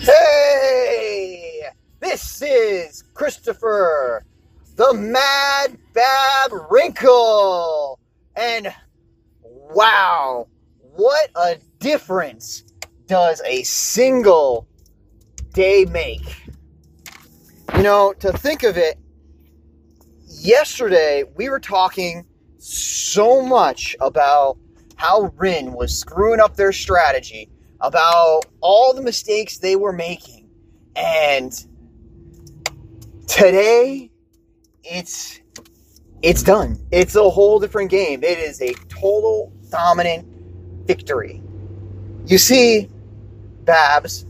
Hey! This is Christopher, the Mad Bab Wrinkle. And wow, what a difference does a single day make? You know, to think of it, yesterday we were talking so much about how Rhyn was screwing up their strategy, about all the mistakes they were making. And today it's it's done. It's a whole different game. It is a total dominant victory. You see, Babs,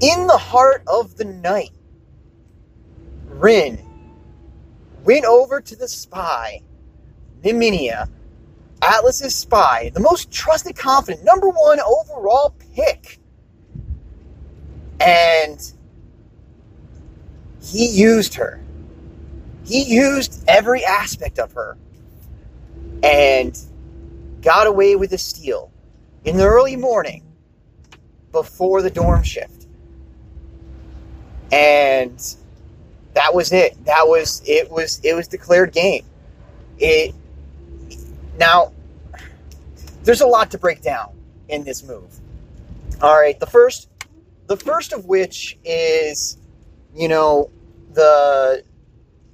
in the heart of the night, Rhyn went over to the spy, Niminia, Atlas's spy, the most trusted, confident, number one overall pick. And he used her. He used every aspect of her and got away with the steal in the early morning before the dorm shift. And that was it. That was it was it was declared game. It now there's a lot to break down in this move. All right, the first the first of which is you know the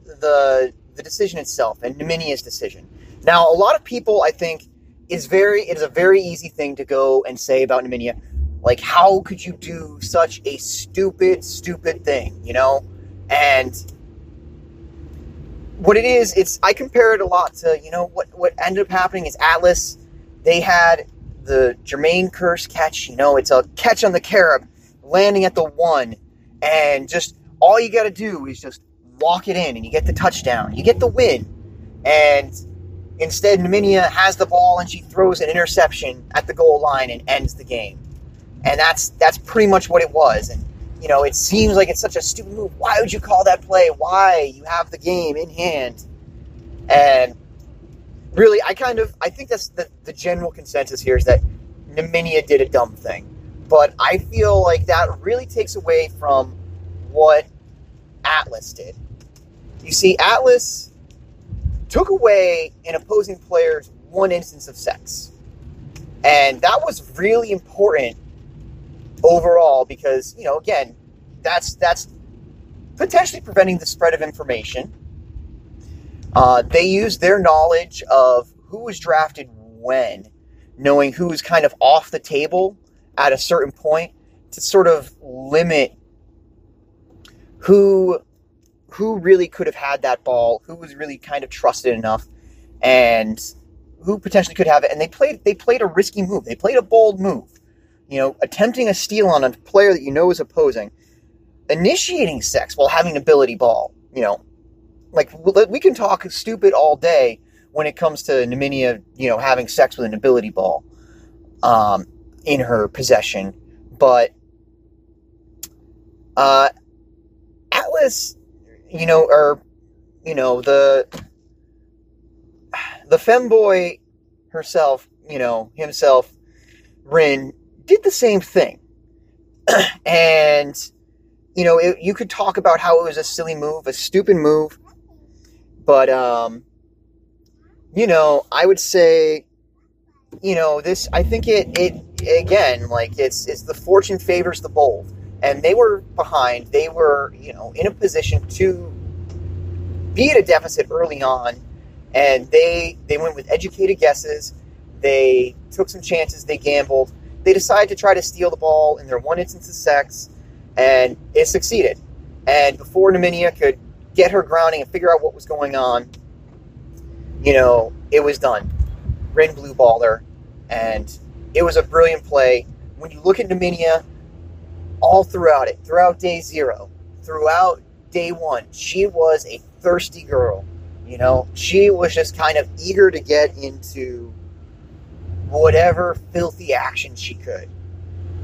the the decision itself and Niminia's decision. Now, a lot of people I think is very it is a very easy thing to go and say about Niminia. Like, how could you do such a stupid, stupid thing, you know? And what it is, it's I compare it a lot to, you know, what what ended up happening is Atlas, they had the Jermaine Kearse catch, you know, it's a catch on the carob, landing at the one, and just all you gotta do is just walk it in and you get the touchdown. You get the win. And instead Niminia has the ball and she throws an interception at the goal line and ends the game and that's that's pretty much what it was. And you know, it seems like it's such a stupid move. Why would you call that play? Why you have the game in hand? And really, I kind of I think that's the, the general consensus here is that Niminia did a dumb thing, but I feel like that really takes away from what Atlas did. You see, Atlas took away an opposing player's one instance of sex. And that was really important overall because you know again that's that's potentially preventing the spread of information. Uh, they use their knowledge of who was drafted when knowing who was kind of off the table at a certain point to sort of limit who who really could have had that ball who was really kind of trusted enough and who potentially could have it. And they played they played a risky move. They played a bold move you know, attempting a steal on a player that you know is opposing, initiating sex while having an ability ball, you know, like we can talk stupid all day when it comes to Niminia, you know, having sex with an ability ball um, in her possession, but uh, Atlas, you know, or you know the the femboy herself, you know, himself, Rhyn did the same thing. and, you know, it, you could talk about how it was a silly move, a stupid move. But, um, you know, I would say, you know, this, I think it, it, again, like, it's, it's the fortune favors the bold. And they were behind. They were, you know, in a position to be at a deficit early on. And they, they went with educated guesses. They took some chances. They gambled they decide to try to steal the ball in their one instance of sex, and it succeeded. And before Niminia could get her grounding and figure out what was going on, you know, it was done. Rin blue balled her, and it was a brilliant play. When you look at Niminia, all throughout it, throughout day zero, throughout day one, she was a thirsty girl. You know, she was just kind of eager to get into whatever filthy action she could.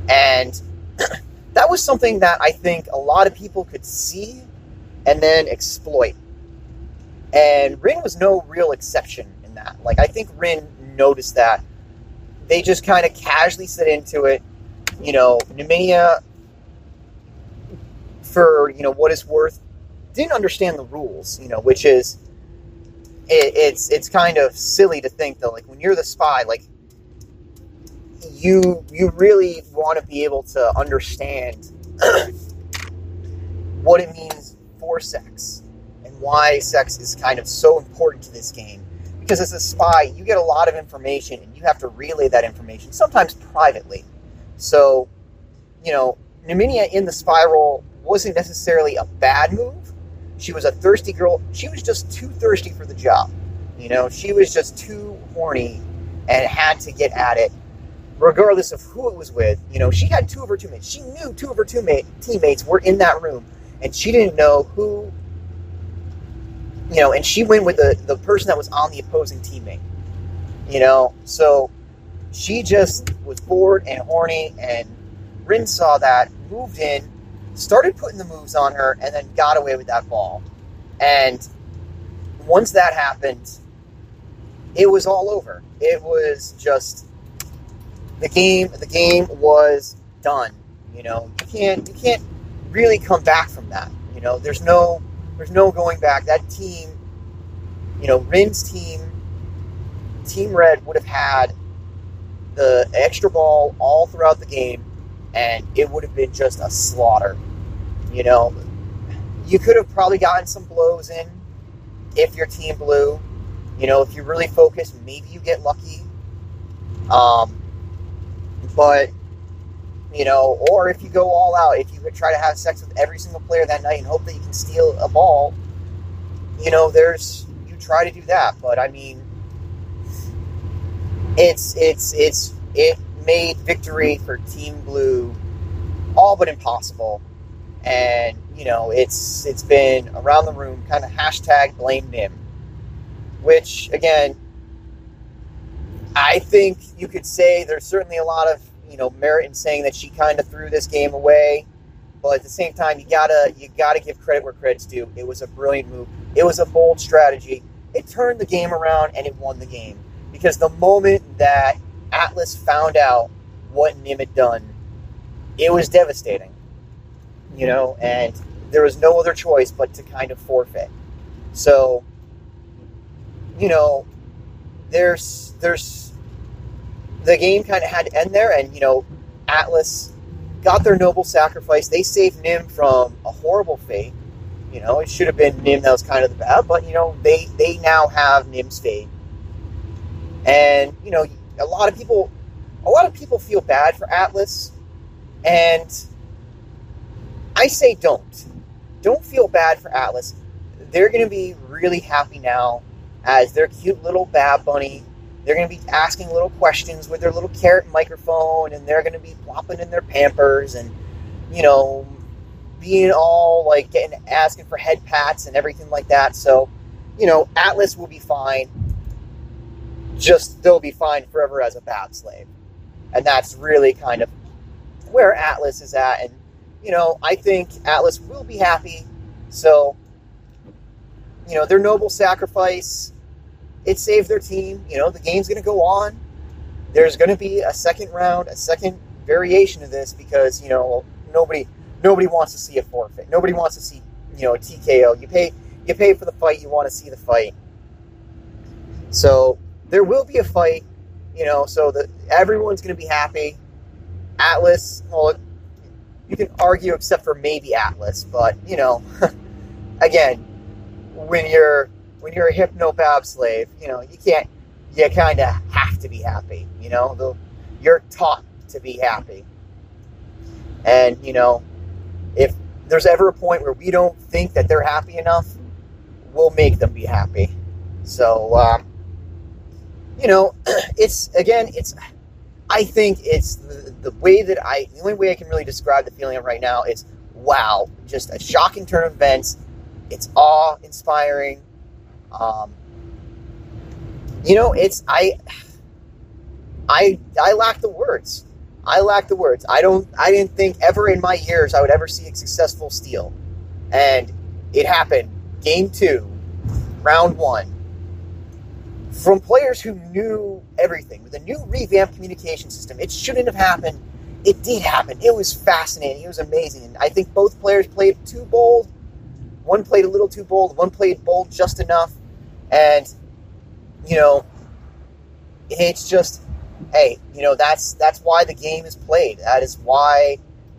And that was something that I think a lot of people could see, and then exploit. And Rhyn was no real exception in that. Like I think Rhyn noticed that. They just kind of casually sit into it. You know, Niminia for, you know, what it's worth, didn't understand the rules, you know, which is it, it's it's kind of silly to think that like when you're the spy, like you you really want to be able to understand what it means for sex and why sex is kind of so important to this game. Because as a spy, you get a lot of information and you have to relay that information, sometimes privately. So, you know, Niminia in the spy role wasn't necessarily a bad move. She was a thirsty girl. She was just too thirsty for the job. You know, she was just too horny and had to get at it regardless of who it was with. You know, she had two of her teammates. She knew two of her two teammates were in that room, and she didn't know who. You know, and she went with the the person that was on the opposing teammate. You know, so she just was bored and horny, and Rhyn saw that, moved in, started putting the moves on her, and then got away with that ball. And once that happened, it was all over. It was just the game the game was done. You know, you can't you can't really come back from that. You know, there's no there's no going back. That team, you know, Rhyn's team, Team Red would have had the extra ball all throughout the game, and it would have been just a slaughter. You know, you could have probably gotten some blows in if your team blew. You know, if you really focus, maybe you get lucky. Um, but you know, or if you go all out, if you try to have sex with every single player that night and hope that you can steal a ball, you know, there's you try to do that. But I mean, it's it's it's it made victory for Team Blue all but impossible. And you know, it's it's been around the room, kind of hashtag blame Nim, which again, I think you could say there's certainly a lot of you know merit in saying that she kind of threw this game away, but at the same time, you gotta you gotta give credit where credit's due. It was a brilliant move. It was a bold strategy. It turned the game around and it won the game because the moment that Atlas found out what Nim had done, it was devastating. You know, and there was no other choice but to kind of forfeit. So, you know, there's there's the game kind of had to end there, and you know, Atlas got their noble sacrifice. They saved Nim from a horrible fate. You know, it should have been Nim that was kind of the bad, but you know, they they now have Nim's fate, and you know, a lot of people, a lot of people feel bad for Atlas, and I say don't, don't feel bad for Atlas. They're going to be really happy now as their cute little Bab Bunny. They're going to be asking little questions with their little carrot microphone, and they're going to be plopping in their pampers and, you know, being all like getting asking for head pats and everything like that. So, you know, Atlas will be fine. Just they'll be fine forever as a Bab slave, and that's really kind of where Atlas is at. And you know, I think Atlas will be happy. So, you know, their noble sacrifice, it saved their team. You know, the game's going to go on. There's going to be a second round, a second variation of this because, you know, nobody nobody wants to see a forfeit. Nobody wants to see, you know, a TKO. You pay you pay for the fight, you want to see the fight. So, there will be a fight, you know, so that everyone's going to be happy. Atlas, well, you can argue except for maybe Atlas, but you know, again, when you're when you're a hypno bab slave, you know, you can't you kind of have to be happy, you know, you're taught to be happy. And, you know, if there's ever a point where we don't think that they're happy enough, we'll make them be happy. So, um, you know, it's again, it's I think it's the, the way that I, the only way I can really describe the feeling of right now is wow, just a shocking turn of events. It's awe inspiring. Um, you know, it's, I, I, I lack the words. I lack the words. I don't, I didn't think ever in my years I would ever see a successful steal. And it happened. Game two, round one. From players who knew everything with a new revamped communication system, it shouldn't have happened. It did happen. It was fascinating. It was amazing. I think both players played too bold. One played a little too bold. One played bold just enough. And you know, it's just hey, you know, that's that's why the game is played. That is why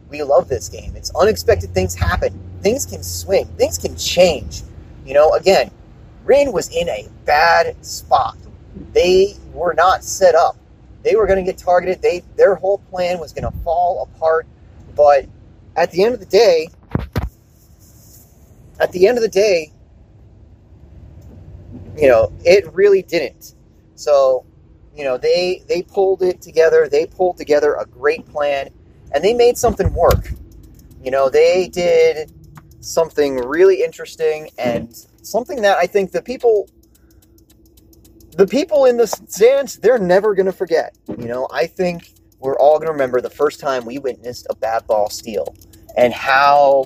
we love this game. It's unexpected things happen. Things can swing. Things can change. You know, again, Rhyn was in a bad spot. They were not set up. They were going to get targeted. They their whole plan was going to fall apart. But at the end of the day, at the end of the day, you know, it really didn't. So, you know, they they pulled it together. They pulled together a great plan, and they made something work. You know, they did something really interesting and something that I think the people the people in the stands they're never going to forget. You know, I think we're all going to remember the first time we witnessed a Babball steal and how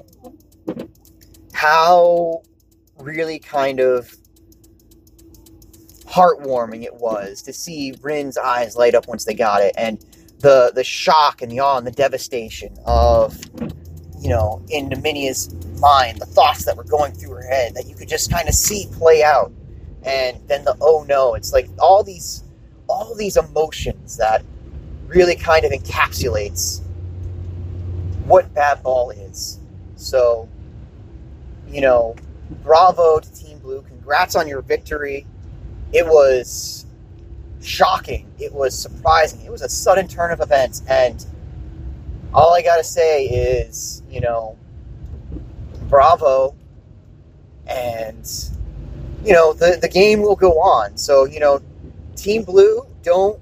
how really kind of heartwarming it was to see Rhyn's eyes light up once they got it, and the the shock and the awe and the devastation of you know in Niminia's mind, the thoughts that were going through her head that you could just kind of see play out, and then the oh no, it's like all these all these emotions that really kind of encapsulates what Babball is. So, you know, bravo to Team Blue. Congrats on your victory it was shocking. It was surprising. It was a sudden turn of events. And all I got to say is, you know, bravo. And, you know, the, the game will go on. So, you know, Team Blue, don't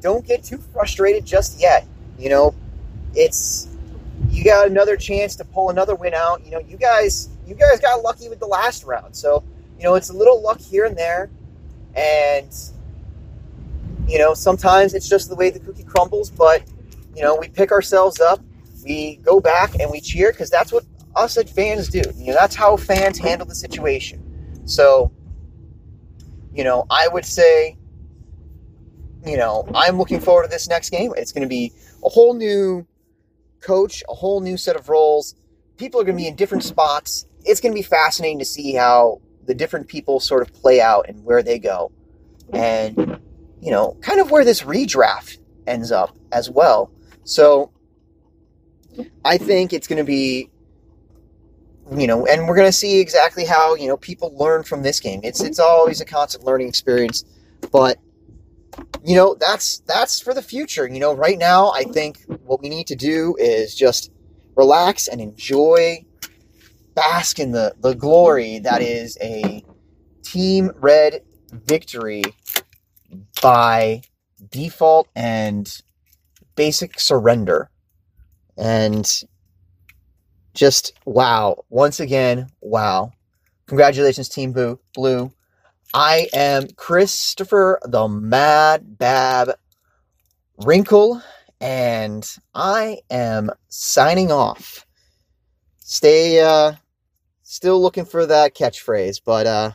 don't get too frustrated just yet. You know, it's you got another chance to pull another win out. You know, you guys you guys got lucky with the last round. So, you know, it's a little luck here and there. And, you know, sometimes it's just the way the cookie crumbles, but, you know, we pick ourselves up, we go back and we cheer because that's what us as fans do. You know, that's how fans handle the situation. So, you know, I would say, you know, I'm looking forward to this next game. It's going to be a whole new coach, a whole new set of roles. People are going to be in different spots. It's going to be fascinating to see how the different people sort of play out and where they go. And, you know, kind of where this redraft ends up as well. So I think it's going to be, you know, and we're going to see exactly how, you know, people learn from this game. It's, it's always a constant learning experience, but you know, that's, that's for the future. You know, right now, I think what we need to do is just relax and enjoy bask in the, the glory that is a Team Red victory by default and basic surrender. And just wow. Once again, wow. Congratulations, Team Blue. Blue. I am Christopher the Mad Bab Wrinkle, and I am signing off. Stay uh Still looking for that catchphrase, but uh,